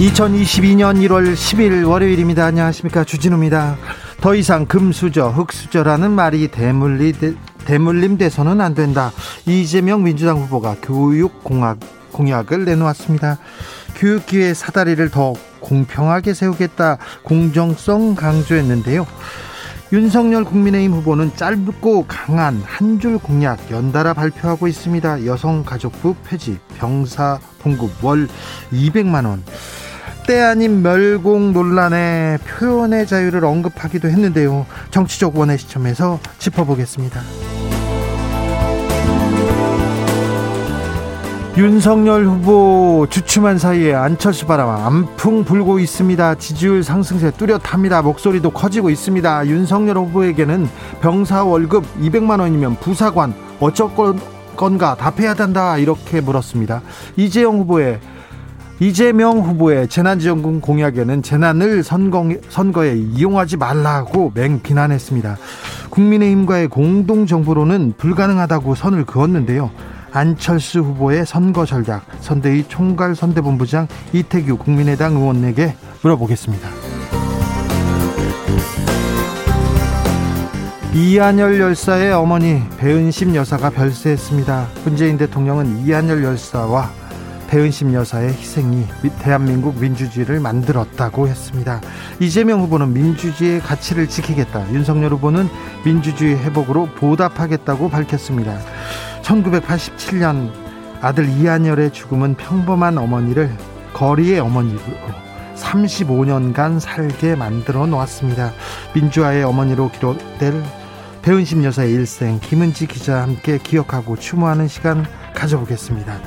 2022년 1월 10일 월요일입니다. 안녕하십니까. 주진우입니다. 더 이상 금수저, 흑수저라는 말이 대물리, 대물림 돼서는 안 된다. 이재명 민주당 후보가 교육공약, 공약을 내놓았습니다. 교육기회 사다리를 더 공평하게 세우겠다. 공정성 강조했는데요. 윤석열 국민의힘 후보는 짧고 강한 한 줄 공약 연달아 발표하고 있습니다. 여성가족부 폐지, 병사 봉급 월 200만 원. 때 아닌 멸공 논란에 표현의 자유를 언급하기도 했는데요. 정치적 원의 시점에서 짚어보겠습니다. 윤석열 후보 주춤한 사이에 안철수 바람 안풍 불고 있습니다. 지지율 상승세 뚜렷합니다. 목소리도 커지고 있습니다. 윤석열 후보에게는 병사 월급 200만 원이면 부사관 어쩔 건가 답해야 된다 이렇게 물었습니다. 이재용 후보의 이재명 후보의 재난지원금 공약에는 재난을 선거, 선거 에 이용하지 말라고 맹비난했습니다. 국민의힘과의 공동정부로는 불가능하다고 선을 그었는데요. 안철수 후보의 선거 전략 선대위 총괄 선대본부장 이태규 국민의당 의원에게 물어보겠습니다. 이한열 열사의 어머니 배은심 여사가 별세했습니다. 문재인 대통령은 이한열 열사와 배은심 여사의 희생이 대한민국 민주주의를 만들었다고 했습니다. 이재명 후보는 민주주의의 가치를 지키겠다. 윤석열 후보는 민주주의 회복으로 보답하겠다고 밝혔습니다. 1987년 아들 이한열의 죽음은 평범한 어머니를 거리의 어머니로 35년간 살게 만들어 놓았습니다. 민주화의 어머니로 기록될 배은심 여사의 일생 김은지 기자와 함께 기억하고 추모하는 시간 가져보겠습니다.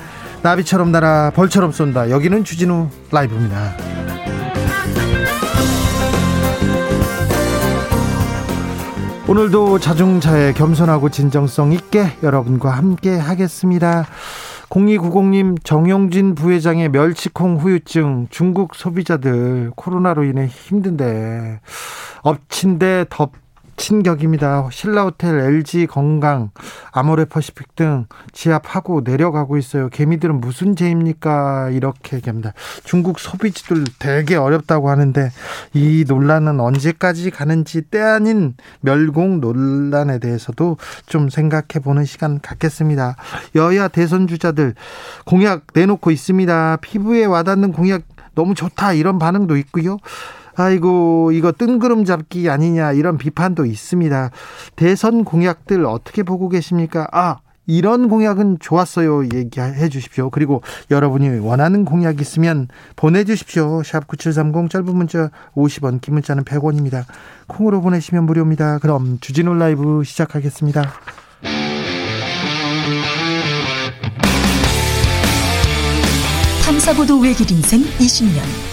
나비처럼 날아 벌처럼 쏜다. 여기는 주진우 라이브입니다. 오늘도 자중차에 겸손하고 진정성 있게 여러분과 함께 하겠습니다. 0290님 정용진 부회장의 멸치콩 후유증 중국 소비자들 코로나로 인해 힘든데 엎친 데 덮 친격입니다. 신라호텔, LG 건강, 아모레퍼시픽 등 지압하고 내려가고 있어요. 개미들은 무슨 죄입니까? 이렇게 얘기합니다. 중국 소비지들 되게 어렵다고 하는데 이 논란은 언제까지 가는지 때 아닌 멸공 논란에 대해서도 좀 생각해 보는 시간 갖겠습니다. 여야 대선 주자들 공약 내놓고 있습니다. 피부에 와닿는 공약 너무 좋다 이런 반응도 있고요. 아이고 이거 뜬구름 잡기 아니냐 이런 비판도 있습니다. 대선 공약들 어떻게 보고 계십니까? 아 이런 공약은 좋았어요. 얘기해 주십시오. 그리고 여러분이 원하는 공약 있으면 보내주십시오. 샵 9730 짧은 문자 50원, 긴 문자는 100원입니다. 콩으로 보내시면 무료입니다. 그럼 주진우 라이브 시작하겠습니다. 탐사보도 외길 인생 20년.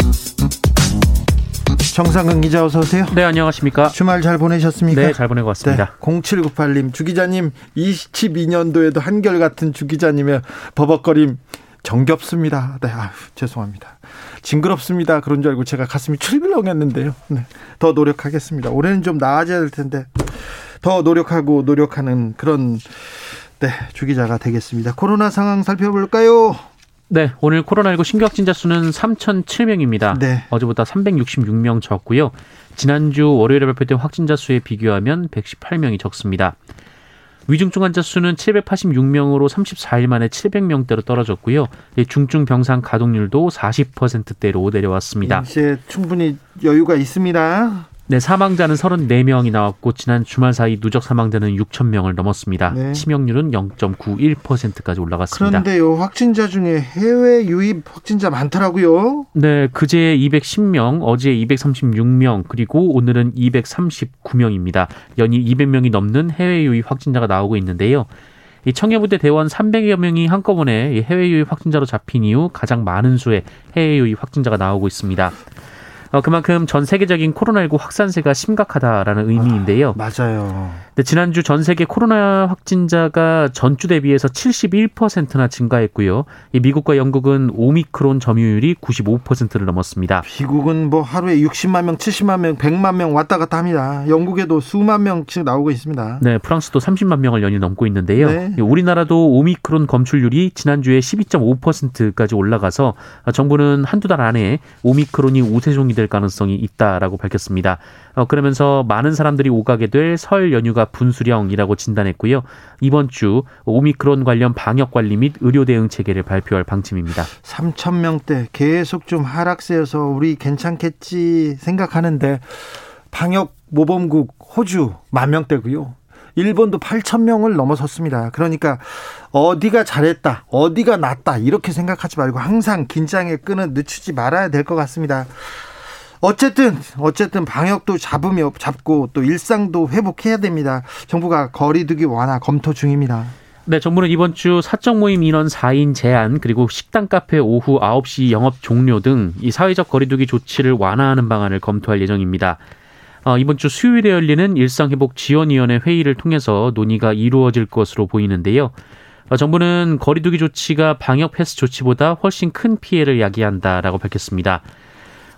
정상근 기자 어서 오세요. 네, 안녕하십니까? 주말 잘 보내셨습니까? 네, 잘 보내고 왔습니다. 네, 0798님 주 기자님 22년도에도 한결같은 주 기자님의 버벅거림 정겹습니다. 네, 아유, 죄송합니다. 징그럽습니다. 그런 줄 알고 제가 가슴이 출렁했는데요. 네, 더 노력하겠습니다. 올해는 좀 나아져야 될 텐데 더 노력하고 노력하는 그런 네, 주 기자가 되겠습니다. 코로나 상황 살펴볼까요? 네, 오늘 코로나19 신규 확진자 수는 3,007명입니다. 네. 어제보다 366명 적고요. 지난주 월요일에 발표된 확진자 수에 비교하면 118명이 적습니다. 위중증 환자 수는 786명으로 34일 만에 700명대로 떨어졌고요. 중증 병상 가동률도 40%대로 내려왔습니다. 이제 충분히 여유가 있습니다. 네, 사망자는 34명이 나왔고 지난 주말 사이 누적 사망자는 6천 명을 넘었습니다. 네. 치명률은 0.91%까지 올라갔습니다. 그런데요, 확진자 중에 해외 유입 확진자 많더라고요. 네, 그제 210명, 어제 236명, 그리고 오늘은 239명입니다. 연일 200명이 넘는 해외 유입 확진자가 나오고 있는데요. 이 청해부대 대원 300여 명이 한꺼번에 해외 유입 확진자로 잡힌 이후 가장 많은 수의 해외 유입 확진자가 나오고 있습니다. 어, 그만큼 전 세계적인 코로나19 확산세가 심각하다라는 의미인데요. 아, 맞아요. 네, 지난주 전 세계 코로나 확진자가 전주 대비해서 71%나 증가했고요. 이 미국과 영국은 오미크론 점유율이 95%를 넘었습니다. 미국은 뭐 하루에 60만 명, 70만 명, 100만 명 왔다 갔다 합니다. 영국에도 수만 명씩 나오고 있습니다. 네, 프랑스도 30만 명을 연일 넘고 있는데요. 네. 우리나라도 오미크론 검출률이 지난주에 12.5%까지 올라가서 정부는 한두 달 안에 오미크론이 우세종이 될 가능성이 있다라고 밝혔습니다. 어, 그러면서 많은 사람들이 오가게 될 설 연휴가 분수령이라고 진단했고요. 이번 주 오미크론 관련 방역 관리 및 의료 대응 체계를 발표할 방침입니다. 3천 명대 계속 좀 하락세여서 우리 괜찮겠지 생각하는데 방역 모범국 호주 만 명대고요. 일본도 8천 명을 넘어섰습니다. 그러니까 어디가 잘했다, 어디가 낫다 이렇게 생각하지 말고 항상 긴장의 끈은 늦추지 말아야 될 것 같습니다. 어쨌든 어쨌든 방역도 잡으며 잡고 또 일상도 회복해야 됩니다. 정부가 거리두기 완화 검토 중입니다. 네, 정부는 이번 주 사적 모임 인원 4인 제한 그리고 식당 카페 오후 9시 영업 종료 등 이 사회적 거리두기 조치를 완화하는 방안을 검토할 예정입니다. 어, 이번 주 수요일에 열리는 일상회복 지원위원회 회의를 통해서 논의가 이루어질 것으로 보이는데요. 어, 정부는 거리두기 조치가 방역 패스 조치보다 훨씬 큰 피해를 야기한다라고 밝혔습니다.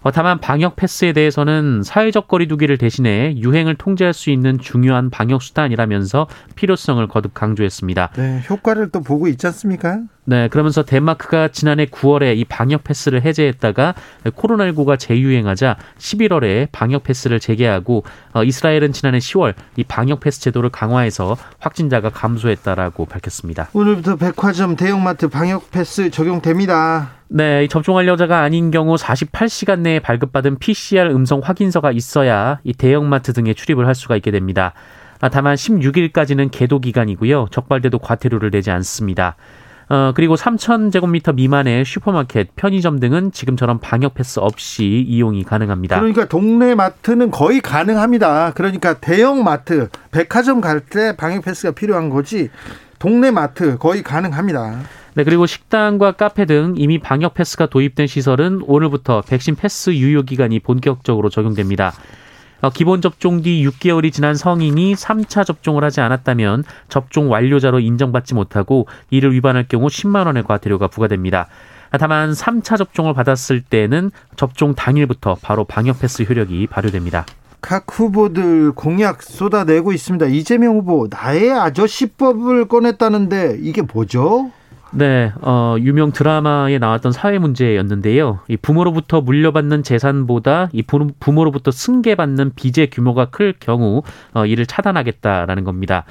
어, 다만 방역 패스에 대해서는 사회적 거리두기를 대신해 유행을 통제할 수 있는 중요한 방역 수단이라면서 필요성을 거듭 강조했습니다. 네, 효과를 또 보고 있지 않습니까? 네, 그러면서 덴마크가 지난해 9월에 이 방역 패스를 해제했다가 코로나19가 재유행하자 11월에 방역 패스를 재개하고 어, 이스라엘은 지난해 10월 이 방역 패스 제도를 강화해서 확진자가 감소했다라고 밝혔습니다. 오늘부터 백화점 대형마트 방역 패스 적용됩니다. 네, 접종할 여자가 아닌 경우 48시간 내에 발급받은 PCR 음성 확인서가 있어야 이 대형마트 등에 출입을 할 수가 있게 됩니다. 아, 다만 16일까지는 계도 기간이고요. 적발돼도 과태료를 내지 않습니다. 어, 그리고 3,000제곱미터 미만의 슈퍼마켓, 편의점 등은 지금처럼 방역 패스 없이 이용이 가능합니다. 그러니까 동네 마트는 거의 가능합니다. 그러니까 대형 마트, 백화점 갈 때 방역 패스가 필요한 거지 동네 마트 거의 가능합니다. 네, 그리고 식당과 카페 등 이미 방역 패스가 도입된 시설은 오늘부터 백신 패스 유효 기간이 본격적으로 적용됩니다. 어, 기본 접종 뒤 6개월이 지난 성인이 3차 접종을 하지 않았다면 접종 완료자로 인정받지 못하고 이를 위반할 경우 10만 원의 과태료가 부과됩니다. 다만 3차 접종을 받았을 때는 접종 당일부터 바로 방역 패스 효력이 발효됩니다. 각 후보들 공약 쏟아내고 있습니다. 이재명 후보 나의 아저씨법을 꺼냈다는데 이게 뭐죠? 네, 어, 유명 드라마에 나왔던 사회 문제였는데요. 이 부모로부터 물려받는 재산보다 이 부모로부터 승계받는 빚의 규모가 클 경우 어, 이를 차단하겠다라는 겁니다.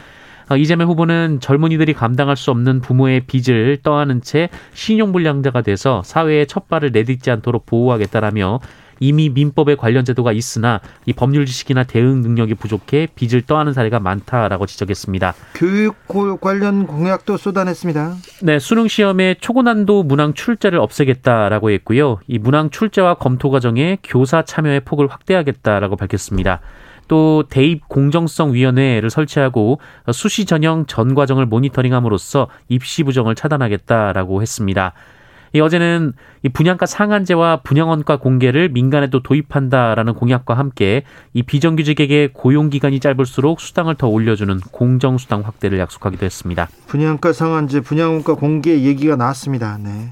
어, 이재명 후보는 젊은이들이 감당할 수 없는 부모의 빚을 떠안은 채 신용불량자가 돼서 사회에 첫 발을 내딛지 않도록 보호하겠다라며 이미 민법에 관련 제도가 있으나 이 법률 지식이나 대응 능력이 부족해 빚을 떠안는 사례가 많다라고 지적했습니다. 교육 관련 공약도 쏟아냈습니다. 네, 수능 시험에 초고난도 문항 출제를 없애겠다라고 했고요. 이 문항 출제와 검토 과정에 교사 참여의 폭을 확대하겠다라고 밝혔습니다. 또 대입 공정성 위원회를 설치하고 수시 전형 전 과정을 모니터링함으로써 입시 부정을 차단하겠다라고 했습니다. 이 어제는 이 분양가 상한제와 분양원가 공개를 민간에도 도입한다라는 공약과 함께 이 비정규직에게 고용 기간이 짧을수록 수당을 더 올려주는 공정 수당 확대를 약속하기도 했습니다. 분양가 상한제, 분양원가 공개 얘기가 나왔습니다. 네.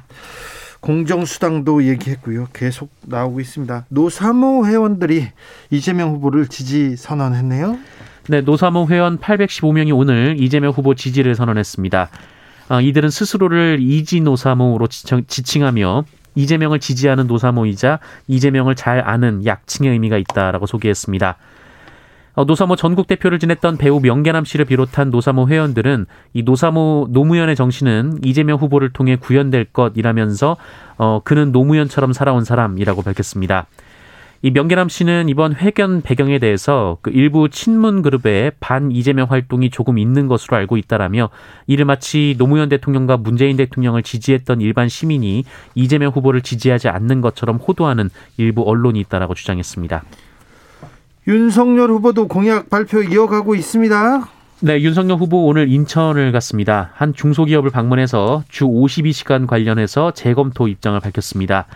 공정수당도 얘기했고요. 계속 나오고 있습니다. 노사모 회원들이 이재명 후보를 지지 선언했네요. 네, 노사모 회원 815명이 오늘 이재명 후보 지지를 선언했습니다. 어, 이들은 스스로를 이지 노사모로 지칭하며 이재명을 지지하는 노사모이자 이재명을 잘 아는 약칭의 의미가 있다라고 소개했습니다. 어, 노사모 전국 대표를 지냈던 배우 명계남 씨를 비롯한 노사모 회원들은 이 노사모 노무현의 정신은 이재명 후보를 통해 구현될 것이라면서 어, 그는 노무현처럼 살아온 사람이라고 밝혔습니다. 이 명계남 씨는 이번 회견 배경에 대해서 그 일부 친문 그룹의 반 이재명 활동이 조금 있는 것으로 알고 있다라며 이를 마치 노무현 대통령과 문재인 대통령을 지지했던 일반 시민이 이재명 후보를 지지하지 않는 것처럼 호도하는 일부 언론이 있다라고 주장했습니다. 윤석열 후보도 공약 발표 이어가고 있습니다. 네, 윤석열 후보 오늘 인천을 갔습니다. 한 중소기업을 방문해서 주 52시간 관련해서 재검토 입장을 밝혔습니다.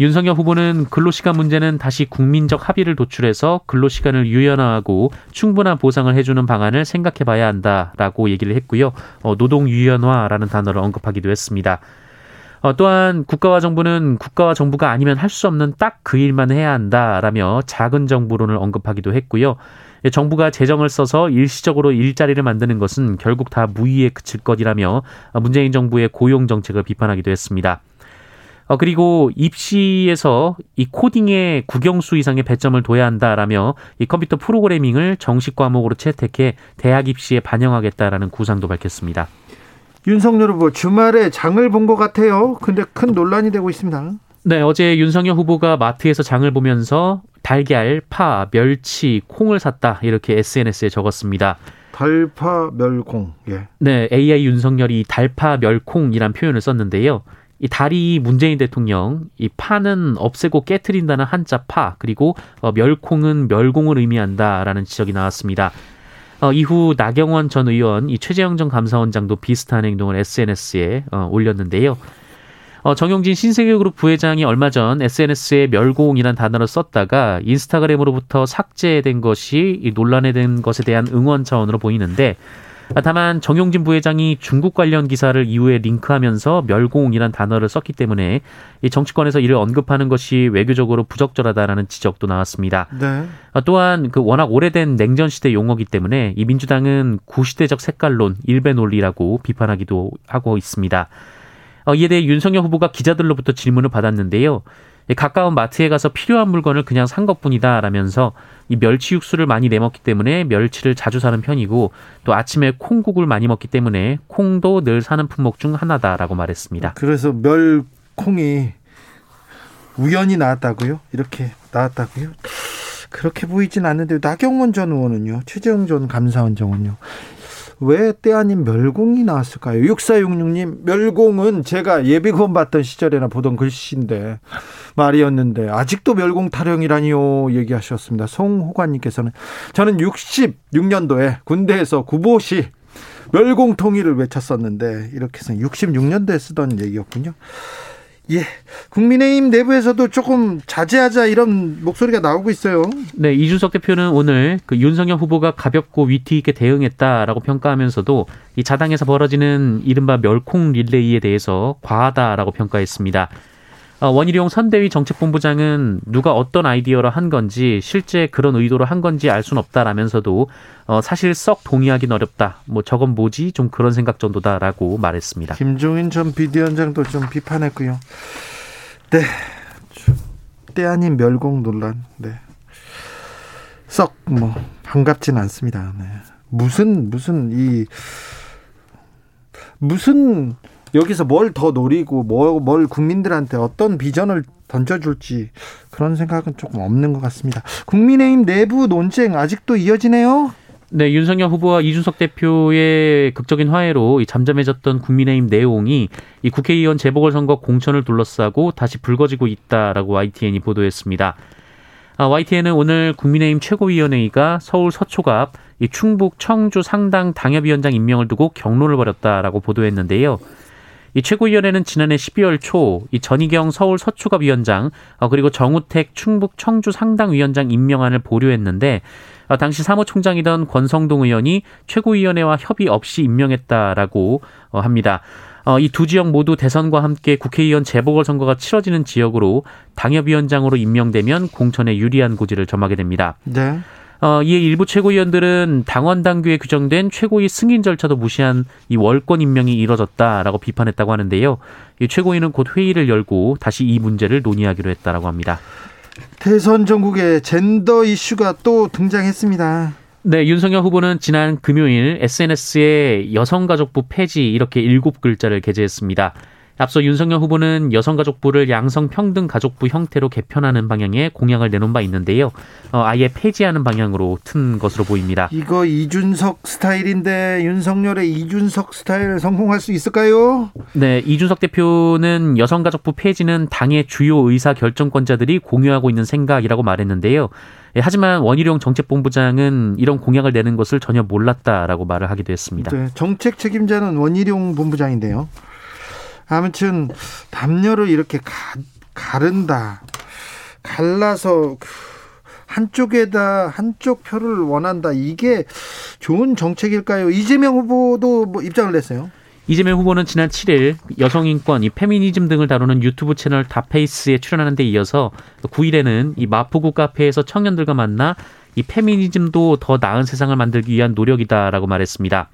윤석열 후보는 근로시간 문제는 다시 국민적 합의를 도출해서 근로시간을 유연화하고 충분한 보상을 해주는 방안을 생각해 봐야 한다라고 얘기를 했고요. 어, 노동 유연화라는 단어를 언급하기도 했습니다. 어, 또한 국가와 정부는 국가와 정부가 아니면 할 수 없는 딱 그 일만 해야 한다라며 작은 정부론을 언급하기도 했고요. 정부가 재정을 써서 일시적으로 일자리를 만드는 것은 결국 다 무의에 그칠 것이라며 문재인 정부의 고용 정책을 비판하기도 했습니다. 어, 그리고 입시에서 이 코딩에 국영수 이상의 배점을 둬야 한다라며 이 컴퓨터 프로그래밍을 정식 과목으로 채택해 대학 입시에 반영하겠다라는 구상도 밝혔습니다. 윤석열 후보 주말에 장을 본 것 같아요. 근데 큰 논란이 되고 있습니다. 네, 어제 윤석열 후보가 마트에서 장을 보면서 달걀, 파, 멸치, 콩을 샀다 이렇게 SNS에 적었습니다. 달파 멸콩. 예. 네, AI 윤석열이 달파 멸콩이란 표현을 썼는데요. 이 달이 문재인 대통령, 이 파는 없애고 깨트린다는 한자 파, 그리고 어, 멸콩은 멸공을 의미한다라는 지적이 나왔습니다. 어, 이후 나경원 전 의원, 이 최재형 전 감사원장도 비슷한 행동을 SNS에 어, 올렸는데요. 어, 정용진 신세계그룹 부회장이 얼마 전 SNS에 멸공이란 단어를 썼다가 인스타그램으로부터 삭제된 것이 논란에 된 것에 대한 응원 차원으로 보이는데 다만 정용진 부회장이 중국 관련 기사를 이후에 링크하면서 멸공이란 단어를 썼기 때문에 이 정치권에서 이를 언급하는 것이 외교적으로 부적절하다라는 지적도 나왔습니다. 네. 또한 그 워낙 오래된 냉전 시대 용어기 때문에 이 민주당은 구시대적 색깔론 일배 논리라고 비판하기도 하고 있습니다. 어, 이에 대해 윤석열 후보가 기자들로부터 질문을 받았는데요. 가까운 마트에 가서 필요한 물건을 그냥 산 것뿐이다라면서 이 멸치 육수를 많이 내먹기 때문에 멸치를 자주 사는 편이고 또 아침에 콩국을 많이 먹기 때문에 콩도 늘 사는 품목 중 하나다라고 말했습니다. 그래서 멸콩이 우연히 나왔다고요? 이렇게 나왔다고요? 그렇게 보이진 않는데 나경원 전 의원은요, 최재형 전 감사원장은요, 왜 때 아닌 멸공이 나왔을까요? 6466님, 멸공은 제가 예비군 받던 시절에나 보던 글씨인데, 말이었는데, 아직도 멸공 타령이라니요, 얘기하셨습니다. 송호관님께서는, 저는 66년도에 군대에서 구보시 멸공 통일을 외쳤었는데, 이렇게 해서 66년도에 쓰던 얘기였군요. 예. 국민의힘 내부에서도 조금 자제하자 이런 목소리가 나오고 있어요. 네, 이준석 대표는 오늘 그 윤석열 후보가 가볍고 위트 있게 대응했다라고 평가하면서도 이 자당에서 벌어지는 이른바 멸콩 릴레이에 대해서 과하다라고 평가했습니다. 어, 원희룡 선대위 정책본부장은 누가 어떤 아이디어로 한 건지 실제 그런 의도로 한 건지 알 수는 없다라면서도 어, 사실 썩 동의하기는 어렵다. 뭐 저건 뭐지? 좀 그런 생각 정도다라고 말했습니다. 김종인 전 비대위원장도 좀 비판했고요. 네. 때 아닌 멸공 논란. 네. 썩 뭐 반갑진 않습니다. 네. 무슨 무슨 이 무슨 여기서 뭘 더 노리고 뭘, 뭘 국민들한테 어떤 비전을 던져줄지 그런 생각은 조금 없는 것 같습니다. 국민의힘 내부 논쟁 아직도 이어지네요. 네, 윤석열 후보와 이준석 대표의 극적인 화해로 잠잠해졌던 국민의힘 내용이 이 국회의원 재보궐선거 공천을 둘러싸고 다시 불거지고 있다라고 YTN이 보도했습니다. 아, YTN은 오늘 국민의힘 최고위원회의가 서울 서초갑 이 충북 청주 상당 당협위원장 임명을 두고 경론을 벌였다라고 보도했는데요. 이 최고위원회는 지난해 12월 초 이 전희경 서울 서초갑 위원장 어, 그리고 정우택 충북 청주 상당 위원장 임명안을 보류했는데 어, 당시 사무총장이던 권성동 의원이 최고위원회와 협의 없이 임명했다라고 어, 합니다. 이두 지역 모두 대선과 함께 국회의원 재보궐선거가 치러지는 지역으로 당협위원장으로 임명되면 공천에 유리한 고지를 점하게 됩니다. 네. 어, 이에 일부 최고위원들은 당원 당규에 규정된 최고위 승인 절차도 무시한 이 월권 임명이 이뤄졌다라고 비판했다고 하는데요. 이 최고위는 곧 회의를 열고 다시 이 문제를 논의하기로 했다라고 합니다. 대선 전국에 젠더 이슈가 또 등장했습니다. 네, 윤석열 후보는 지난 금요일 SNS에 여성가족부 폐지 이렇게 일곱 글자를 게재했습니다. 앞서 윤석열 후보는 여성가족부를 양성평등가족부 형태로 개편하는 방향의 공약을 내놓은 바 있는데요. 어, 아예 폐지하는 방향으로 튼 것으로 보입니다. 이거 이준석 스타일인데 윤석열의 이준석 스타일 성공할 수 있을까요? 네, 이준석 대표는 여성가족부 폐지는 당의 주요 의사 결정권자들이 공유하고 있는 생각이라고 말했는데요. 예, 하지만 원희룡 정책본부장은 이런 공약을 내는 것을 전혀 몰랐다라고 말을 하기도 했습니다. 네, 정책 책임자는 원희룡 본부장인데요. 아무튼 담요를 이렇게 가, 가른다. 갈라서 그 한쪽에다 한쪽 표를 원한다. 이게 좋은 정책일까요? 이재명 후보도 뭐 입장을 냈어요. 이재명 후보는 지난 7일 여성 인권, 이 페미니즘 등을 다루는 유튜브 채널 다페이스에 출연하는 데 이어서 9일에는 이 마포구 카페에서 청년들과 만나 이 페미니즘도 더 나은 세상을 만들기 위한 노력이다라고 말했습니다.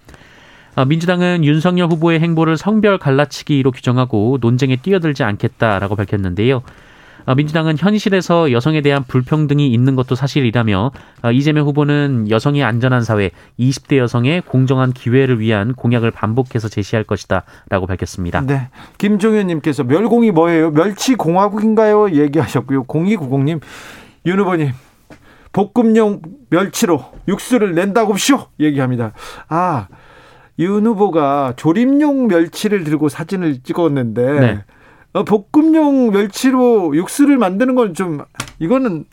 아, 민주당은 윤석열 후보의 행보를 성별 갈라치기로 규정하고 논쟁에 뛰어들지 않겠다라고 밝혔는데요. 아, 민주당은 현실에서 여성에 대한 불평등이 있는 것도 사실이라며 아, 이재명 후보는 여성이 안전한 사회, 20대 여성의 공정한 기회를 위한 공약을 반복해서 제시할 것이다라고 밝혔습니다. 네. 김종현님께서 멸공이 뭐예요? 멸치 공화국인가요? 얘기하셨고요. 0290님, 윤 후보님, 볶음용 멸치로 육수를 낸다고 쇼 얘기합니다. 아, 윤 후보가 조림용 멸치를 들고 사진을 찍었는데 네. 어, 볶음용 멸치로 육수를 만드는 건 좀 이거는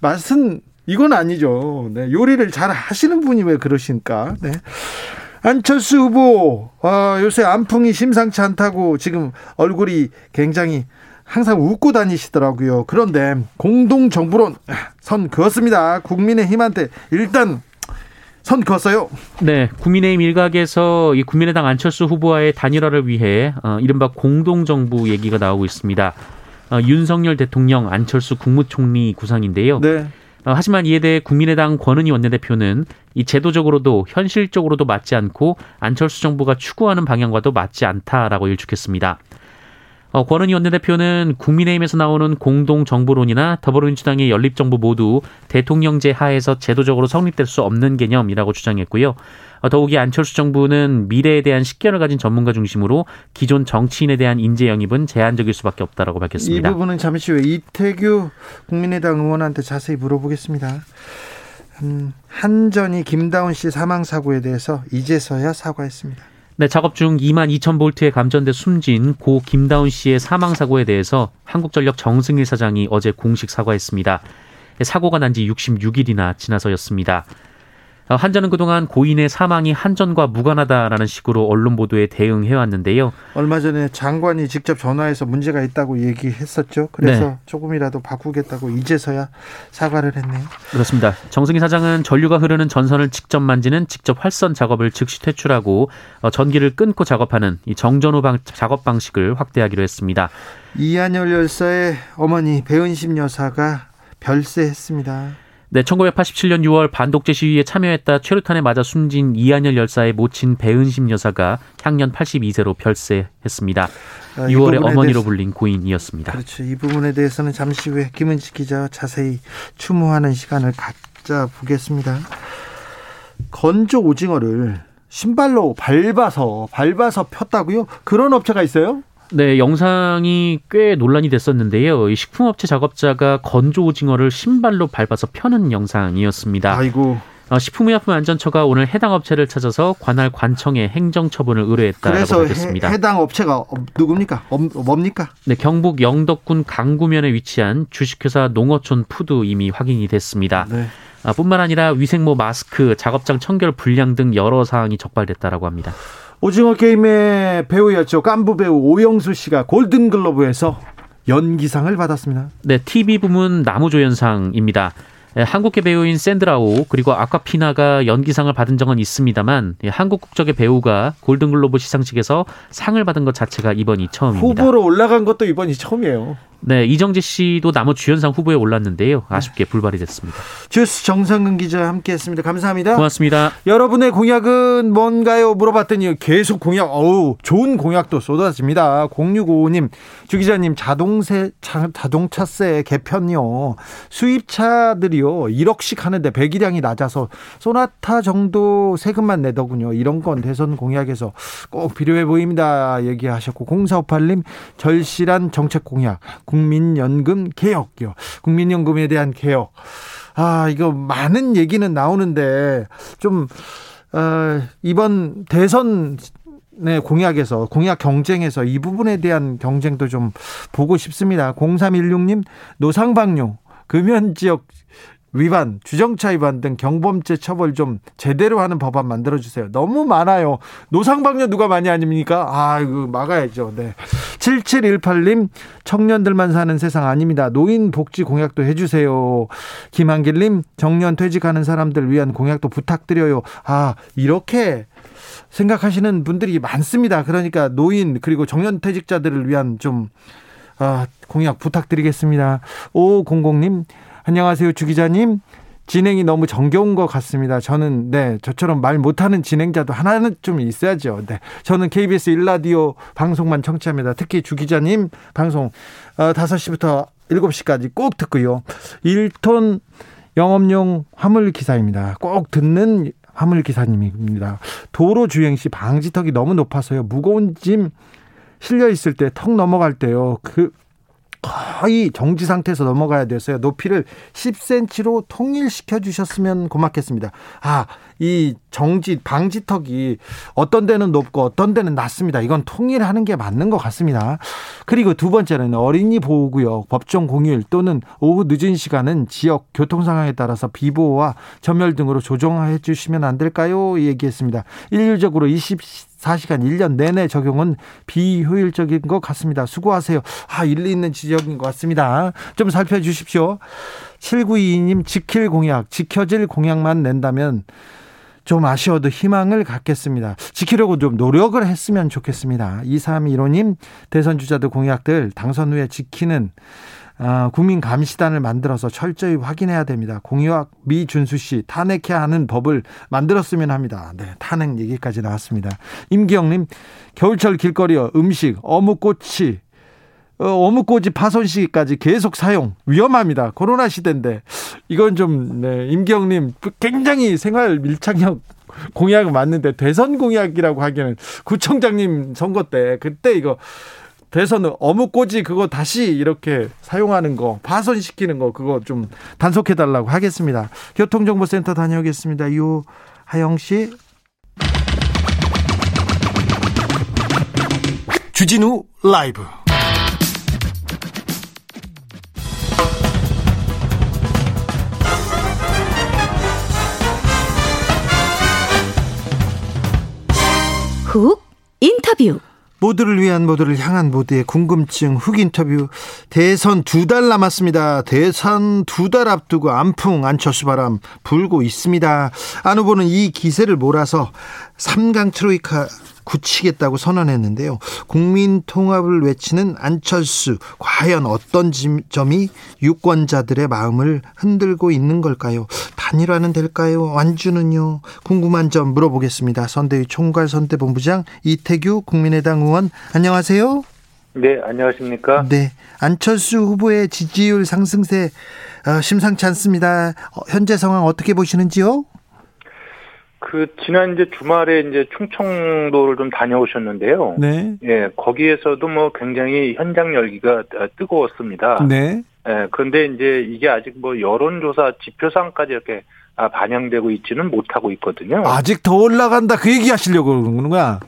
맛은 이건 아니죠. 네, 요리를 잘 하시는 분이 왜 그러십니까? 네. 안철수 후보 아, 요새 안풍이 심상치 않다고 지금 얼굴이 굉장히 항상 웃고 다니시더라고요. 그런데 공동 정부론 선 그었습니다. 국민의힘한테 일단 선 그었어요. 네, 국민의힘 일각에서 이 국민의당 안철수 후보와의 단일화를 위해 어, 이른바 공동 정부 얘기가 나오고 있습니다. 어, 윤석열 대통령, 안철수 국무총리 구상인데요. 네. 어, 하지만 이에 대해 국민의당 권은희 원내대표는 이 제도적으로도 현실적으로도 맞지 않고 안철수 정부가 추구하는 방향과도 맞지 않다라고 일축했습니다. 어, 권은희 원내대표는 국민의힘에서 나오는 공동정부론이나 더불어민주당의 연립정부 모두 대통령제 하에서 제도적으로 성립될 수 없는 개념이라고 주장했고요. 어, 더욱이 안철수 정부는 미래에 대한 식견을 가진 전문가 중심으로 기존 정치인에 대한 인재 영입은 제한적일 수밖에 없다라고 밝혔습니다. 이 부분은 잠시 후에 이태규 국민의당 의원한테 자세히 물어보겠습니다. 음, 한전이 김다운 씨 사망 사고에 대해서 이제서야 사과했습니다. 네, 작업 중 2만 2천 볼트에 감전돼 숨진 고 김다운 씨의 사망 사고에 대해서 한국전력 정승일 사장이 어제 공식 사과했습니다. 사고가 난 지 66일이나 지나서였습니다. 어, 한전은 그동안 고인의 사망이 한전과 무관하다라는 식으로 언론 보도에 대응해 왔는데요. 얼마 전에 장관이 직접 전화해서 문제가 있다고 얘기했었죠. 그래서 네. 조금이라도 바꾸겠다고 이제서야 사과를 했네요. 그렇습니다. 정승희 사장은 전류가 흐르는 전선을 직접 만지는 직접 활선 작업을 즉시 퇴출하고 어, 전기를 끊고 작업하는 이 정전후 방, 작업 방식을 확대하기로 했습니다. 이한열 열사의 어머니 배은심 여사가 별세했습니다. 네, 1987년 6월 반독재 시위에 참여했다 최루탄에 맞아 숨진 이한열 열사의 모친 배은심 여사가 향년 82세로 별세했습니다. 아, 6월에 어머니로 대해서, 불린 고인이었습니다. 그렇죠. 이 부분에 대해서는 잠시 후에 김은지 기자와 자세히 추모하는 시간을 갖자 보겠습니다. 건조 오징어를 신발로 밟아서 밟아서 폈다고요? 그런 업체가 있어요? 네, 영상이 꽤 논란이 됐었는데요. 이 식품업체 작업자가 건조 오징어를 신발로 밟아서 펴는 영상이었습니다. 아이고. 어, 식품의약품안전처가 오늘 해당 업체를 찾아서 관할 관청에 행정 처분을 의뢰했다고 밝혔습니다. 해, 해당 업체가 누굽니까? 뭡니까? 네, 경북 영덕군 강구면에 위치한 주식회사 농어촌 푸드 이미 확인이 됐습니다. 네. 아, 뿐만 아니라 위생모 마스크, 작업장 청결 불량 등 여러 사항이 적발됐다라고 합니다. 오징어 게임의 배우였죠. 깐부 배우 오영수 씨가 골든글러브에서 연기상을 받았습니다. 네, TV 부문 남우조연상입니다. 예, 한국계 배우인 샌드라 오 그리고 아콰피나가 연기상을 받은 적은 있습니다만 예, 한국 국적의 배우가 골든글로브 시상식에서 상을 받은 것 자체가 이번이 처음입니다. 후보로 올라간 것도 이번이 처음이에요. 네, 이정재 씨도 나무 주연상 후보에 올랐는데요. 아쉽게 불발이 됐습니다. 주스 정상근 기자 함께했습니다. 감사합니다. 고맙습니다. 여러분의 공약은 뭔가요? 물어봤더니 계속 공약, 어우, 좋은 공약도 쏟아집니다. 0655님, 주 기자님, 자동세, 자, 자동차세 개편요. 수입차들이요, 1억씩 하는데 배기량이 낮아서 소나타 정도 세금만 내더군요. 이런 건 대선 공약에서 꼭 필요해 보입니다. 얘기하셨고, 0458님, 절실한 정책 공약. 국민연금 개혁이요. 국민연금에 대한 개혁. 아, 이거 많은 얘기는 나오는데 좀 어, 이번 대선 네, 공약에서 공약 경쟁에서 이 부분에 대한 경쟁도 좀 보고 싶습니다. 0316님 노상방뇨 금연 지역 위반, 주정차 위반 등 경범죄 처벌 좀 제대로 하는 법안 만들어 주세요. 너무 많아요. 노상방뇨 누가 많이 아닙니까? 아, 이거 막아야죠. 네. 7718님, 청년들만 사는 세상 아닙니다. 노인 복지 공약도 해 주세요. 김한길 님, 정년 퇴직하는 사람들 위한 공약도 부탁드려요. 아, 이렇게 생각하시는 분들이 많습니다. 그러니까 노인, 그리고 정년 퇴직자들을 위한 좀, 아, 공약 부탁드리겠습니다. 5500님, 안녕하세요, 주 기자님. 진행이 너무 정겨운 것 같습니다. 저는 네 저처럼 말 못하는 진행자도 하나는 좀 있어야죠. 네 저는 KBS 일라디오 방송만 청취합니다. 특히 주 기자님 방송 어, 5시부터 7시까지 꼭 듣고요. 1톤 영업용 화물 기사입니다. 꼭 듣는 화물 기사님입니다. 도로 주행 시 방지턱이 너무 높아서요. 무거운 짐 실려 있을 때 턱 넘어갈 때요. 그 거의 정지 상태에서 넘어가야 돼서요. 높이를 10cm로 통일시켜 주셨으면 고맙겠습니다. 아, 이 정지 방지턱이 어떤 데는 높고 어떤 데는 낮습니다. 이건 통일하는 게 맞는 것 같습니다. 그리고 두 번째는 어린이 보호구역 법정 공휴일 또는 오후 늦은 시간은 지역 교통 상황에 따라서 비보호와 전멸 등으로 조정해 주시면 안 될까요? 얘기했습니다. 일률적으로 20 4시간 1년 내내 적용은 비효율적인 것 같습니다. 수고하세요. 아, 일리 있는 지적인 것 같습니다. 좀 살펴주십시오. 7922님 지킬 공약, 지켜질 공약만 낸다면 좀 아쉬워도 희망을 갖겠습니다. 지키려고 좀 노력을 했으면 좋겠습니다. 2315님 대선 주자들 공약들 당선 후에 지키는 아, 국민 감시단을 만들어서 철저히 확인해야 됩니다. 공유학 미준수 씨 탄핵해야 하는 법을 만들었으면 합니다. 네, 탄핵 얘기까지 나왔습니다. 임기영님 겨울철 길거리어 음식 어묵꼬치 어, 어묵꼬지 파손 시기까지 계속 사용 위험합니다. 코로나 시대인데 이건 좀 네, 임기영님 굉장히 생활 밀착력 공약은 맞는데 대선 공약이라고 하기에는 구청장님 선거 때 그때 이거 대선은 어묵꼬지 그거 다시 이렇게 사용하는 거 파손시키는 거 그거 좀 단속해 달라고 하겠습니다. 교통정보센터 다녀오겠습니다. 유하영 씨. 주진우 라이브. 훅 인터뷰. 모두를 위한 모두를 향한 모두의 궁금증 훅 인터뷰 대선 두 달 남았습니다. 대선 두 달 앞두고 안풍 안철수 바람 불고 있습니다. 안 후보는 이 기세를 몰아서 3강 트로이카 굳히겠다고 선언했는데요. 국민 통합을 외치는 안철수 과연 어떤 점이 유권자들의 마음을 흔들고 있는 걸까요? 단일화는 될까요? 완주는요? 궁금한 점 물어보겠습니다. 선대위 총괄 선대본부장 이태규 국민의당 의원 안녕하세요. 네, 안녕하십니까? 네. 안철수 후보의 지지율 상승세 어, 심상치 않습니다. 어, 현재 상황 어떻게 보시는지요? 그 지난 이제 주말에 이제 충청도를 좀 다녀오셨는데요. 네. 예, 거기에서도 뭐 굉장히 현장 열기가 뜨거웠습니다. 네. 예, 그런데 이제 이게 아직 뭐 여론조사 지표상까지 이렇게 아, 반영되고 있지는 못하고 있거든요. 아직 더 올라간다 그 얘기 하시려고 그러는 거야?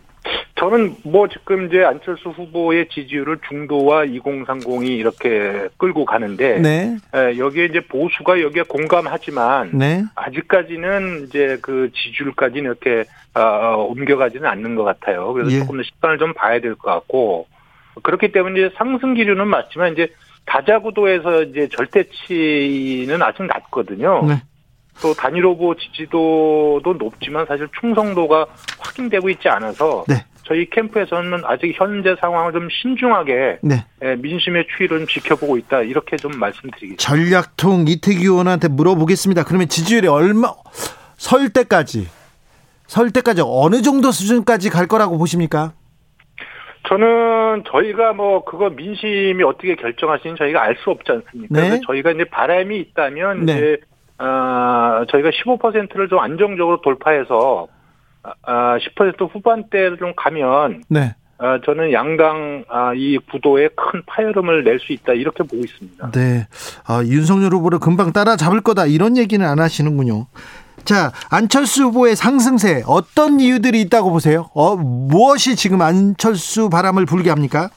저는 뭐 지금 이제 안철수 후보의 지지율을 중도와 2030이 이렇게 끌고 가는데 네. 에, 여기에 이제 보수가 여기에 공감하지만 네. 아직까지는 이제 그 지지율까지는 이렇게 어, 옮겨가지는 않는 것 같아요. 그래서 예. 조금 더 시간을 좀 봐야 될 것 같고 그렇기 때문에 이제 상승 기류는 맞지만 이제 다자구도에서 이제 절대치는 아직 낮거든요. 네. 또 단일 후보 지지도도 높지만 사실 충성도가 확인되고 있지 않아서 네. 저희 캠프에서는 아직 현재 상황을 좀 신중하게 네. 예, 민심의 추이를 좀 지켜보고 있다 이렇게 좀 말씀드리겠습니다. 전략통 이태규 의원한테 물어보겠습니다. 그러면 지지율이 얼마 설 때까지 설 때까지 어느 정도 수준까지 갈 거라고 보십니까? 저는 저희가 뭐 그거 민심이 어떻게 결정하시는 저희가 알 수 없지 않습니까? 네. 저희가 이제 바람이 있다면 네. 이제 어, 저희가 15%를 좀 안정적으로 돌파해서 아, 10% 후반대를 좀 가면 네. 어, 저는 양당 아, 이 구도에 큰 파열음을 낼 수 있다 이렇게 보고 있습니다. 네. 아, 윤석열 후보를 금방 따라잡을 거다 이런 얘기는 안 하시는군요. 자, 안철수 후보의 상승세 어떤 이유들이 있다고 보세요? 어, 무엇이 지금 안철수 바람을 불게 합니까?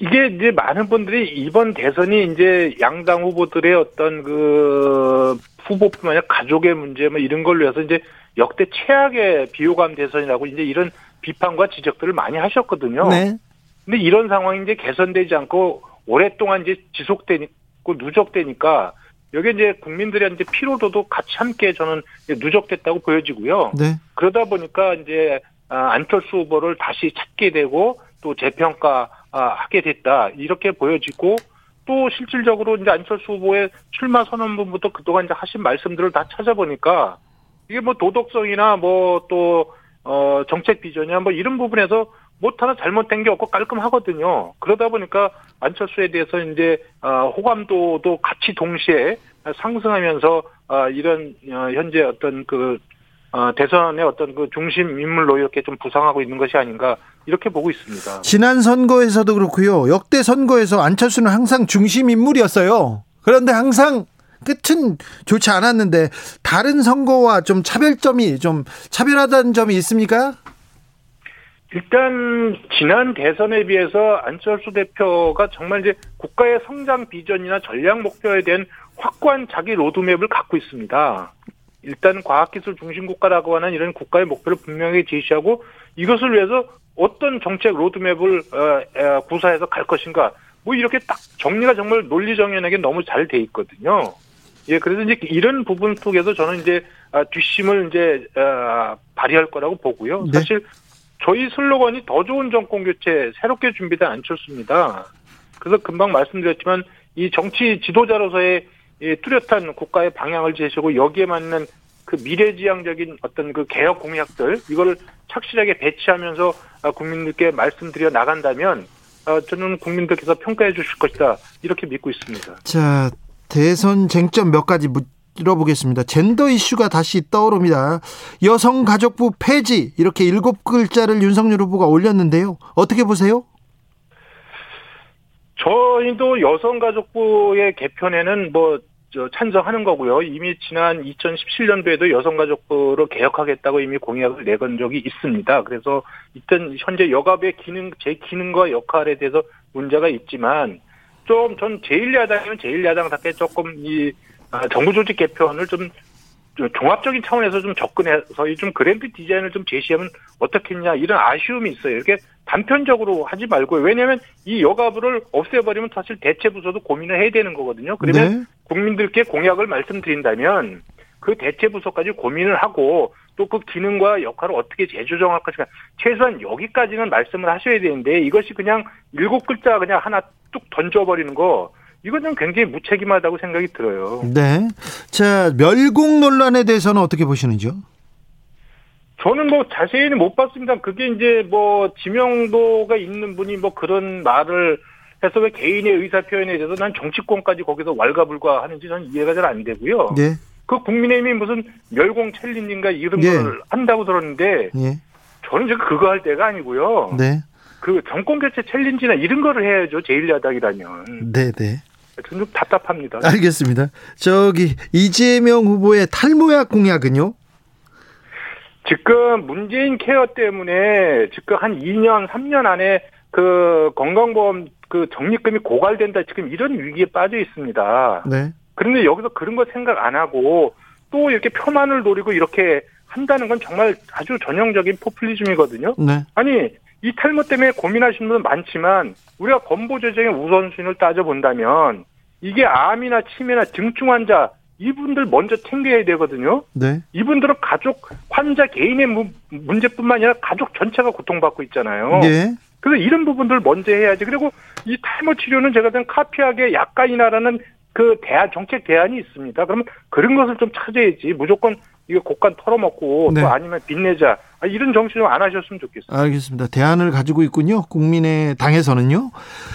이게 이제 많은 분들이 이번 대선이 이제 양당 후보들의 어떤 그 후보뿐만 아니라 가족의 문제 뭐 이런 걸로 해서 이제 역대 최악의 비호감 대선이라고 이제 이런 비판과 지적들을 많이 하셨거든요. 네. 근데 이런 상황이 이제 개선되지 않고 오랫동안 이제 지속되고 누적되니까 여기 이제 국민들의 이제 피로도도 같이 함께 저는 누적됐다고 보여지고요. 네. 그러다 보니까 이제 아, 안철수 후보를 다시 찾게 되고 또 재평가 아, 하게 됐다 이렇게 보여지고 또 실질적으로 이제 안철수 후보의 출마 선언문부터 그동안 이제 하신 말씀들을 다 찾아보니까 이게 뭐 도덕성이나 뭐 또 어, 정책 비전이나 뭐 이런 부분에서 못 하나 잘못된 게 없고 깔끔하거든요. 그러다 보니까 안철수에 대해서 이제 어, 호감도도 같이 동시에 상승하면서 어, 이런 어, 현재 어떤 그 어, 대선의 어떤 그 중심 인물로 이렇게 좀 부상하고 있는 것이 아닌가 이렇게 보고 있습니다. 지난 선거에서도 그렇고요. 역대 선거에서 안철수는 항상 중심 인물이었어요. 그런데 항상 끝은 좋지 않았는데 다른 선거와 좀 차별점이 좀 차별하다는 점이 있습니까? 일단 지난 대선에 비해서 안철수 대표가 정말 이제 국가의 성장 비전이나 전략 목표에 대한 확고한 자기 로드맵을 갖고 있습니다. 일단 과학기술 중심 국가라고 하는 이런 국가의 목표를 분명히 제시하고 이것을 위해서 어떤 정책 로드맵을 어, 어, 구사해서 갈 것인가 뭐 이렇게 딱 정리가 정말 논리정연하게 너무 잘 돼 있거든요. 예, 그래서 이제 이런 부분 속에서 저는 이제 아, 뒷심을 이제 아, 발휘할 거라고 보고요. 네. 사실 저희 슬로건이 더 좋은 정권 교체 새롭게 준비된 안철수입니다. 그래서 금방 말씀드렸지만 이 정치 지도자로서의 이 뚜렷한 국가의 방향을 제시하고 여기에 맞는 그 미래지향적인 어떤 그 개혁 공약들 이거를 착실하게 배치하면서 아, 국민들께 말씀드려 나간다면 아, 저는 국민들께서 평가해 주실 것이다 이렇게 믿고 있습니다. 자, 대선 쟁점 몇 가지 물어보겠습니다. 젠더 이슈가 다시 떠오릅니다. 여성가족부 폐지 이렇게 일곱 글자를 윤석열 후보가 올렸는데요. 어떻게 보세요? 저희도 여성가족부의 개편에는 뭐, 저, 찬성하는 거고요. 이미 지난 2017년도에도 여성가족부로 개혁하겠다고 이미 공약을 내건 적이 있습니다. 그래서 일단 현재 여갑의 기능, 제 기능과 역할에 대해서 문제가 있지만 좀 전 제1야당이면 제1야당답게 조금 이 아, 정부 조직 개편을 좀, 좀 종합적인 차원에서 좀 접근해서 이좀 그랜드 디자인을 좀 제시하면 어떻겠냐 이런 아쉬움이 있어요. 이렇게 단편적으로 하지 말고 왜냐하면 이 여가부를 없애버리면 사실 대체 부서도 고민을 해야 되는 거거든요. 그러면 네. 국민들께 공약을 말씀드린다면 그 대체 부서까지 고민을 하고 또 그 기능과 역할을 어떻게 재조정할 것인가 최소한 여기까지는 말씀을 하셔야 되는데 이것이 그냥 일곱 글자 그냥 하나 뚝 던져버리는 거좀 굉장히 무책임하다고 생각이 들어요. 네. 자, 멸공 논란에 대해서는 어떻게 보시는지요? 저는 뭐 자세히는 못 봤습니다. 그게 이제 뭐 지명도가 있는 분이 뭐 그런 말을 해서 왜 개인의 의사 표현에 대해서 난 정치권까지 거기서 왈가불가 하는지 저는 이해가 잘 안 되고요. 네. 그 국민의힘이 무슨 멸공 챌린지인가 이런 예. 걸 한다고 들었는데 예. 저는 지금 그거 할 때가 아니고요. 네. 그 정권 교체 챌린지나 이런 거를 해야죠. 제1야당이라면. 네, 네. 저는 좀 답답합니다. 알겠습니다. 저기 이재명 후보의 탈모약 공약은요? 지금 문재인 케어 때문에 지금 한 2년, 3년 안에 그 건강보험 그 적립금이 고갈된다 지금 이런 위기에 빠져 있습니다. 네. 그런데 여기서 그런 거 생각 안 하고 또 이렇게 표만을 노리고 이렇게 한다는 건 정말 아주 전형적인 포퓰리즘이거든요. 네. 아니 이 탈모 때문에 고민하시는 분은 많지만 우리가 건보 조정의 우선순위를 따져 본다면 이게 암이나 치매나 중증 환자 이분들 먼저 챙겨야 되거든요. 네. 이분들은 가족 환자 개인의 문- 문제뿐만 아니라 가족 전체가 고통받고 있잖아요. 네. 그래서 이런 부분들 먼저 해야지. 그리고 이 탈모 치료는 제가 든 카피하게 약간이나라는 그 대안 정책 대안이 있습니다. 그러면 그런 것을 좀 찾아야지. 무조건 이거 곡간 털어먹고 네. 또 아니면 빚내자 아, 이런 좀안 하셨으면 좋겠어요. 알겠습니다. 대안을 가지고 있군요. 국민의 당에서는요.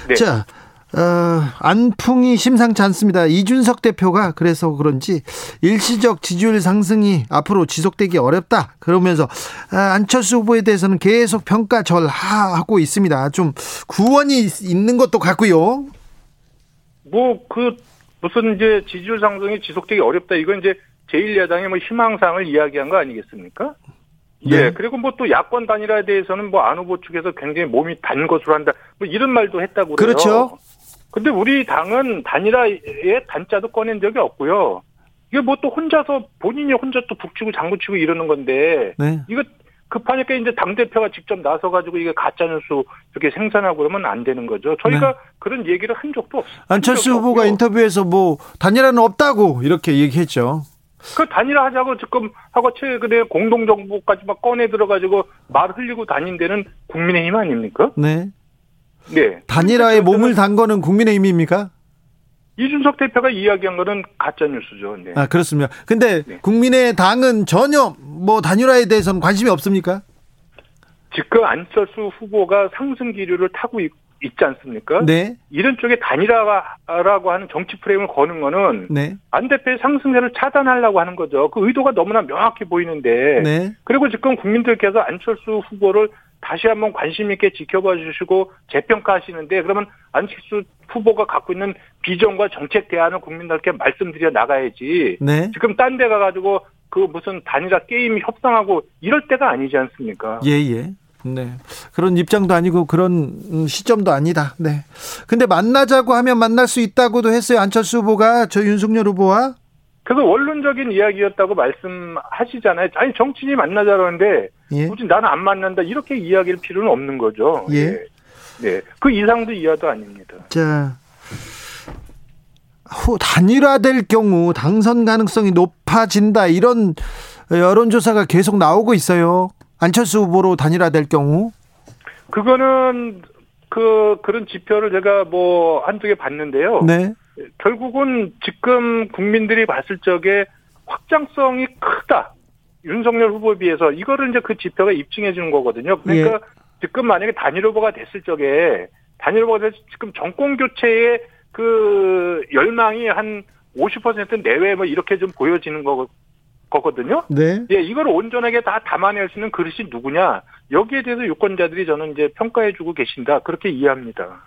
네. 자, 어, 안풍이 심상치 않습니다. 이준석 대표가 그래서 그런지 일시적 지지율 상승이 앞으로 지속되기 어렵다. 그러면서 아, 안철수 후보에 대해서는 계속 평가절하하고 있습니다. 좀 구원이 있는 것도 같고요. 뭐 그 무슨 이제 지지율 상승이 지속되기 어렵다. 이건 이제 제1야당의 뭐 희망사항을 이야기한 거 아니겠습니까? 네. 예. 그리고 뭐 또 야권 단일화에 대해서는 뭐 안 후보 측에서 굉장히 몸이 단 것으로 한다. 뭐 이런 말도 했다고 그래요. 그렇죠. 근데 우리 당은 단일화의 단자도 꺼낸 적이 없고요. 이게 뭐 또 혼자서 본인이 혼자 또 북치고 장구치고 이러는 건데 네. 이거 급하니까 이제 당 대표가 직접 나서 가지고 이게 가짜 뉴스 이렇게 생산하고 그러면 안 되는 거죠. 저희가 네. 그런 얘기를 한 적도 없어요. 안철수 후보가 없고요. 인터뷰에서 뭐 단일화는 없다고 이렇게 얘기했죠. 그 단일화 하자고 지금 하고 최근에 공동정보까지 막 꺼내 들어가지고 말 흘리고 다닌 데는 국민의힘 아닙니까? 네. 네. 단일화에 몸을 단 거는 국민의힘입니까? 이준석 대표가 이야기한 거는 가짜 뉴스죠. 네. 아, 그렇습니다. 근데 네. 국민의당은 전혀 뭐 단일화에 대해서는 관심이 없습니까? 지금 안철수 후보가 상승 기류를 타고 있, 지 않습니까? 네. 이런 쪽에 단일화라고 하는 정치 프레임을 거는 거는 네. 안 대표의 상승세를 차단하려고 하는 거죠. 그 의도가 너무나 명확해 보이는데. 네. 그리고 지금 국민들께서 안철수 후보를 다시 한번 관심 있게 지켜봐 주시고 재평가하시는데 그러면 안철수 후보가 갖고 있는 비전과 정책 대안을 국민들께 말씀드려 나가야지. 네. 지금 딴 데 가가지고 그 무슨 단일화 게임 협상하고 이럴 때가 아니지 않습니까? 예, 예. 네. 그런 입장도 아니고 그런 음, 시점도 아니다. 네. 근데 만나자고 하면 만날 수 있다고도 했어요. 안철수 후보가 저 윤석열 후보와 그래서 원론적인 이야기였다고 말씀하시잖아요. 아니 정치인이 만나자라는데 예. 굳이 나는 안 만난다 이렇게 이야기할 필요는 없는 거죠. 예. 네. 그 이상도 이하도 아닙니다. 자. 후 단일화될 경우 당선 가능성이 높아진다. 이런 여론조사가 계속 나오고 있어요. 안철수 후보로 단일화될 경우. 그거는 그 그런 지표를 제가 뭐 한두 개 봤는데요. 네. 결국은 지금 국민들이 봤을 적에 확장성이 크다. 윤석열 후보에 비해서 이거를 이제 그 지표가 입증해 주는 거거든요. 그러니까 예. 지금 만약에 단일 후보가 됐을 적에 단일 후보가 됐을 때 지금 정권 교체의 그 열망이 한 50% 내외 뭐 이렇게 좀 보여지는 거, 거거든요. 네. 예, 이걸 온전하게 다 담아낼 수 있는 그릇이 누구냐? 여기에 대해서 유권자들이 저는 이제 평가해주고 계신다. 그렇게 이해합니다.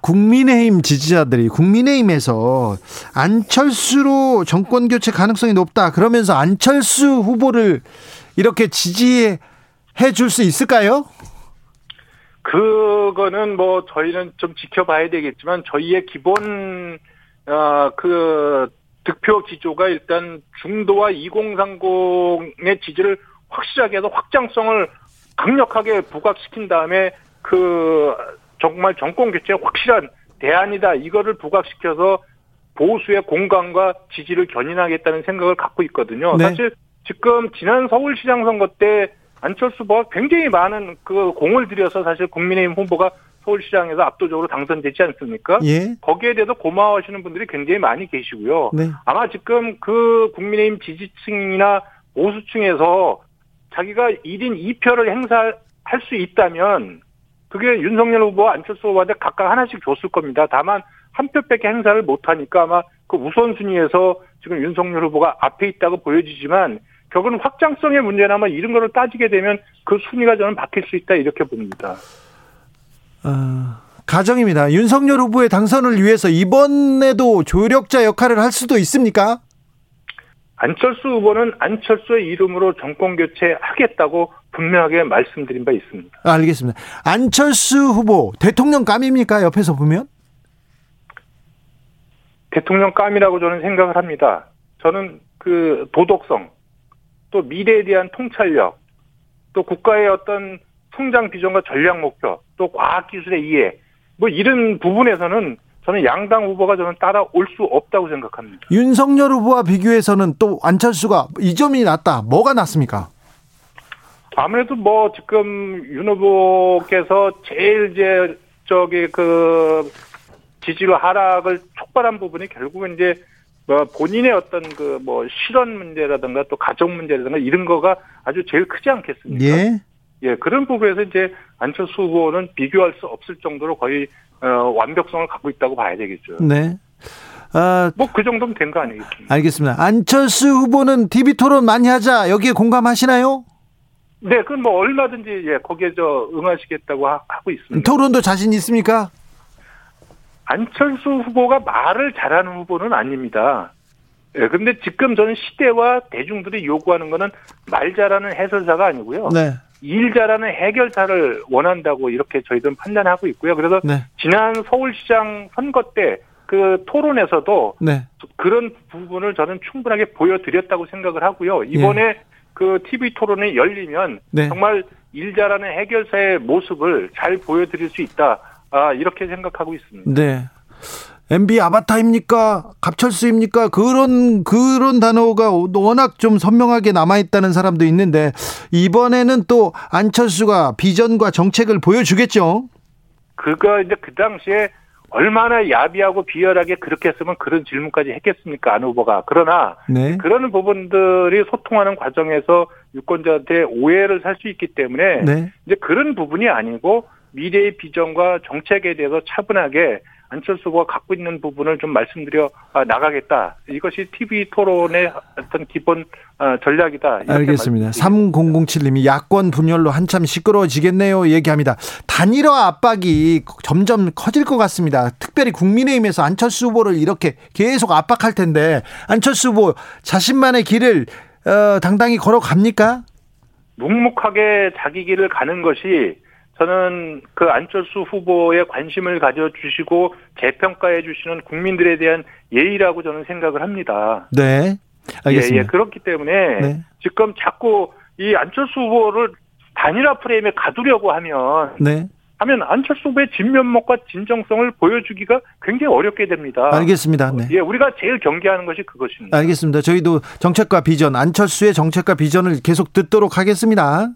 국민의힘 지지자들이 국민의힘에서 안철수로 정권 교체 가능성이 높다. 그러면서 안철수 후보를 이렇게 지지해 줄 수 있을까요? 그거는 뭐 저희는 좀 지켜봐야 되겠지만 저희의 기본 어그 득표 기조가 일단 중도와 2030의 지지를 확실하게 해서 확장성을 강력하게 부각시킨 다음에 그 정말 정권 교체에 확실한 대안이다 이거를 부각시켜서 보수의 공감과 지지를 견인하겠다는 생각을 갖고 있거든요. 네. 사실 지금 지난 서울시장 선거 때 안철수 후보가 굉장히 많은 그 공을 들여서 사실 국민의힘 후보가 서울시장에서 압도적으로 당선되지 않습니까? 예. 거기에 대해서 고마워하시는 분들이 굉장히 많이 계시고요. 네. 아마 지금 그 국민의힘 지지층이나 보수층에서 자기가 1인 2표를 행사할 수 있다면 그게 윤석열 후보와 안철수 후보한테 각각 하나씩 줬을 겁니다. 다만 한 표밖에 행사를 못하니까 아마 그 우선순위에서 지금 윤석열 후보가 앞에 있다고 보여지지만 결국은 확장성의 문제나 뭐 이런 거를 따지게 되면 그 순위가 저는 바뀔 수 있다 이렇게 봅니다. 어, 가정입니다. 윤석열 후보의 당선을 위해서 이번에도 조력자 역할을 할 수도 있습니까? 안철수 후보는 안철수의 이름으로 정권 교체하겠다고 분명하게 말씀드린 바 있습니다. 아, 알겠습니다. 안철수 후보 대통령 감입니까? 옆에서 보면? 대통령 감이라고 저는 생각을 합니다. 저는 그 도덕성, 또 미래에 대한 통찰력, 또 국가의 어떤 성장 비전과 전략 목표, 또 과학기술의 이해, 뭐 이런 부분에서는 저는 양당 후보가 저는 따라올 수 없다고 생각합니다. 윤석열 후보와 비교해서는 또 안철수가 이 점이 낫다. 뭐가 낫습니까? 아무래도 뭐 지금 윤 후보께서 제일 이제 저기 그 지지율 하락을 촉발한 부분이 결국은 이제 뭐 본인의 어떤 그 뭐 실언 문제라든가 또 가정 문제라든가 이런 거가 아주 제일 크지 않겠습니까? 예. 예, 그런 부분에서 이제 안철수 후보는 비교할 수 없을 정도로 거의 어, 완벽성을 갖고 있다고 봐야 되겠죠. 네. 아, 뭐 그 정도면 된 거 아니겠습니까? 알겠습니다. 안철수 후보는 TV 토론 많이 하자. 여기에 공감하시나요? 네, 그건 뭐 얼마든지 예, 거기에 저 응하시겠다고 하, 고 있습니다. 토론도 자신 있습니까? 안철수 후보가 말을 잘하는 후보는 아닙니다. 예, 근데 지금 저는 시대와 대중들이 요구하는 거는 말 잘하는 해설사가 아니고요. 네. 일 잘하는 해결사를 원한다고 이렇게 저희들은 판단하고 있고요. 그래서 네. 지난 서울시장 선거 때 그 토론에서도 네. 그런 부분을 저는 충분하게 보여드렸다고 생각을 하고요. 이번에 그 TV 토론이 열리면 네. 정말 일 잘하는 해결사의 모습을 잘 보여드릴 수 있다. 아, 이렇게 생각하고 있습니다. 네. MB 아바타입니까? 갑철수입니까? 그런 그런 단어가 워낙 좀 선명하게 남아 있다는 사람도 있는데 이번에는 또 안철수가 비전과 정책을 보여주겠죠. 그거 이제 그 당시에 얼마나 야비하고 비열하게 그렇게 했으면 그런 질문까지 했겠습니까? 안 후보가. 그러나 네. 그런 부분들이 소통하는 과정에서 유권자한테 오해를 살 수 있기 때문에 네. 이제 그런 부분이 아니고 미래의 비전과 정책에 대해서 차분하게 안철수 후보가 갖고 있는 부분을 좀 말씀드려 아, 나가겠다. 이것이 TV 토론의 어떤 기본 아, 전략이다. 알겠습니다. 말씀드립니다. 3007님이 야권 분열로 한참 시끄러워지겠네요. 얘기합니다. 단일화 압박이 점점 커질 것 같습니다. 특별히 국민의힘에서 안철수 후보를 이렇게 계속 압박할 텐데 안철수 후보 자신만의 길을 어, 당당히 걸어갑니까? 묵묵하게 자기 길을 가는 것이 저는 그 안철수 후보에 관심을 가져주시고 재평가해 주시는 국민들에 대한 예의라고 저는 생각을 합니다. 네. 알겠습니다. 예, 예. 그렇기 때문에 네. 지금 자꾸 이 안철수 후보를 단일화 프레임에 가두려고 하면 네. 하면 안철수 후보의 진면목과 진정성을 보여주기가 굉장히 어렵게 됩니다. 알겠습니다. 네. 예, 우리가 제일 경계하는 것이 그것입니다. 알겠습니다. 저희도 정책과 비전, 안철수의 정책과 비전을 계속 듣도록 하겠습니다.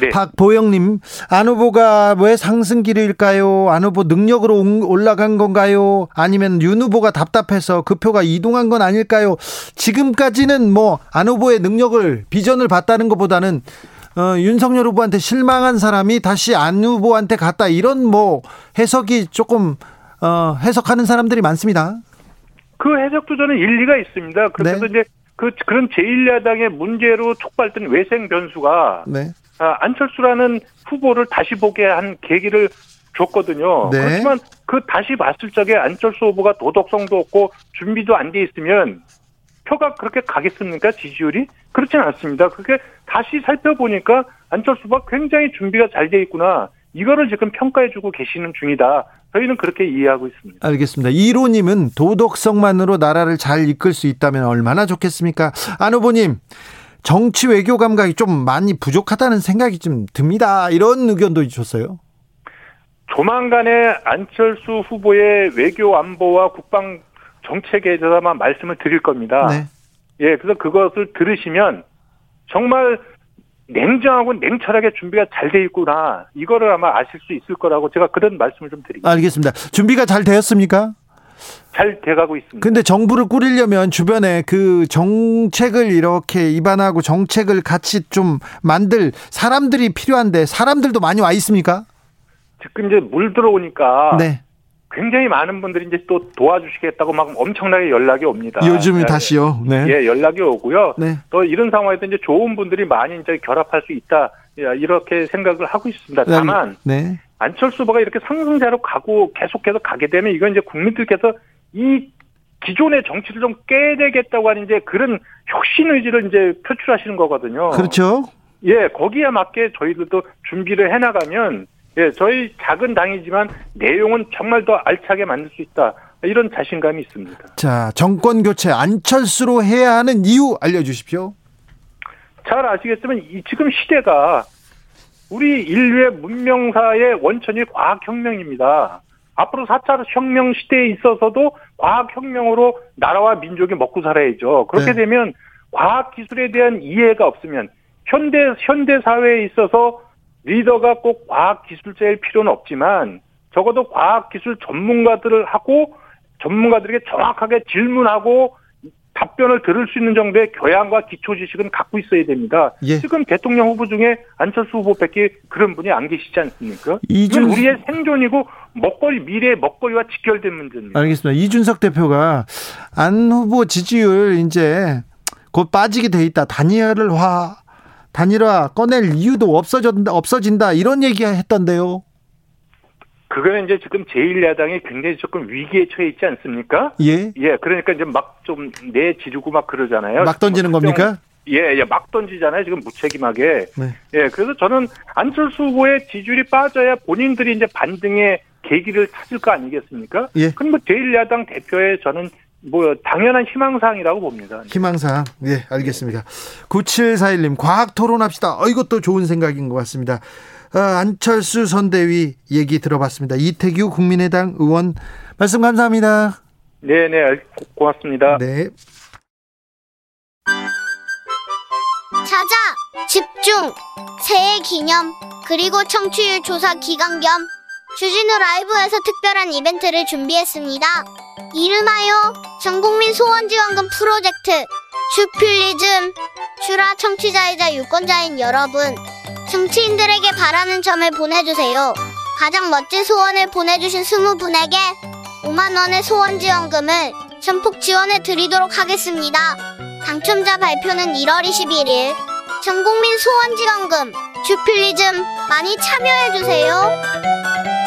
네. 박보영님, 안 후보가 왜 상승기일까요? 안 후보 능력으로 옹- 올라간 건가요? 아니면 윤 후보가 답답해서 그 표가 이동한 건 아닐까요? 지금까지는 뭐 안 후보의 능력을 비전을 봤다는 것보다는 어, 윤석열 후보한테 실망한 사람이 다시 안 후보한테 갔다 이런 뭐 해석이 조금 어, 해석하는 사람들이 많습니다. 그 해석도 저는 일리가 있습니다. 그래서 네. 이제 그 그런 제1야당의 문제로 촉발된 외생 변수가 네. 아, 안철수라는 후보를 다시 보게 한 계기를 줬거든요. 네. 그렇지만 그 다시 봤을 적에 안철수 후보가 도덕성도 없고 준비도 안 돼 있으면 표가 그렇게 가겠습니까? 지지율이? 그렇지는 않습니다. 그게 다시 살펴보니까 안철수 후보가 굉장히 준비가 잘 돼 있구나. 이거를 지금 평가해주고 계시는 중이다. 저희는 그렇게 이해하고 있습니다. 알겠습니다. 이로님은 도덕성만으로 나라를 잘 이끌 수 있다면 얼마나 좋겠습니까? 안 후보님, 정치 외교 감각이 좀 많이 부족하다는 생각이 좀 듭니다. 이런 의견도 주셨어요. 조만간에 안철수 후보의 외교 안보와 국방 정책에 대해서만 말씀을 드릴 겁니다. 네. 예, 그래서 그것을 들으시면 정말 냉정하고 냉철하게 준비가 잘 돼 있구나. 이거를 아마 아실 수 있을 거라고 제가 그런 말씀을 좀 드립니다. 알겠습니다. 준비가 잘 되었습니까? 잘 돼가고 있습니다. 근데 정부를 꾸리려면 주변에 그 정책을 이렇게 입안하고 정책을 같이 좀 만들 사람들이 필요한데 사람들도 많이 와 있습니까? 지금 이제 물 들어오니까 네. 굉장히 많은 분들이 이제 또 도와주시겠다고 막 엄청나게 연락이 옵니다. 요즘에 예, 다시요. 네. 예, 연락이 오고요. 네. 또 이런 상황에서 이제 좋은 분들이 많이 이제 결합할 수 있다. 예, 이렇게 생각을 하고 있습니다. 다만 네. 안철수 후보가 이렇게 상승세로 가고 계속해서 가게 되면 이건 이제 국민들께서 이 기존의 정치를 좀 깨야 되겠다고 하는 이제 그런 혁신 의지를 이제 표출하시는 거거든요. 그렇죠. 예, 거기에 맞게 저희들도 준비를 해나가면 예, 저희 작은 당이지만 내용은 정말 더 알차게 만들 수 있다. 이런 자신감이 있습니다. 자, 정권 교체 안철수로 해야 하는 이유 알려 주십시오. 잘 아시겠지만 이 지금 시대가 우리 인류의 문명사의 원천이 과학혁명입니다. 앞으로 4차 혁명 시대에 있어서도 과학 혁명으로 나라와 민족이 먹고 살아야죠. 그렇게 네. 되면 과학 기술에 대한 이해가 없으면 현대 현대 사회에 있어서 리더가 꼭 과학 기술자일 필요는 없지만 적어도 과학 기술 전문가들을 하고 전문가들에게 정확하게 질문하고 답변을 들을 수 있는 정도의 교양과 기초 지식은 갖고 있어야 됩니다. 예. 지금 대통령 후보 중에 안철수 후보밖에 그런 분이 안 계시지 않습니까? 이준- 이건 우리의 생존이고 먹거리 미래의 먹거리와 직결된 문제입니다. 알겠습니다. 이준석 대표가 안 후보 지지율 이제 곧 빠지게 돼 있다. 단일화 단일화 꺼낼 이유도 없어진다 없어진다 이런 얘기 했던데요. 그거는 이제 지금 제1야당이 굉장히 조금 위기에 처해 있지 않습니까? 예. 예, 그러니까 이제 막 좀 내지르고 막 그러잖아요. 막 던지는 뭐 겁니까? 예, 예, 막 던지잖아요. 지금 무책임하게. 네. 예, 그래서 저는 안철수 후보의 지지율이 빠져야 본인들이 이제 반등의 계기를 찾을 거 아니겠습니까? 예. 그럼 뭐 제1야당 대표의 저는 뭐 당연한 희망사항이라고 봅니다. 희망사항. 예, 알겠습니다. 9741님, 과학 토론합시다. 어, 이것도 좋은 생각인 것 같습니다. 어, 안철수 선대위 얘기 들어봤습니다. 이태규 국민의당 의원 말씀 감사합니다. 네, 네, 고- 고맙습니다. 네. 찾아 집중 새해 기념 그리고 청취율 조사 기간 겸 주진우 라이브에서 특별한 이벤트를 준비했습니다. 이름하여 전국민 소원지원금 프로젝트 주필리즘 주라 청취자이자 유권자인 여러분 정치인들에게 바라는 점을 보내주세요. 가장 멋진 소원을 보내주신 20분에게 5만원의 소원지원금을 전폭 지원해 드리도록 하겠습니다. 당첨자 발표는 1월 21일. 전국민 소원지원금 주필리즘 많이 참여해주세요.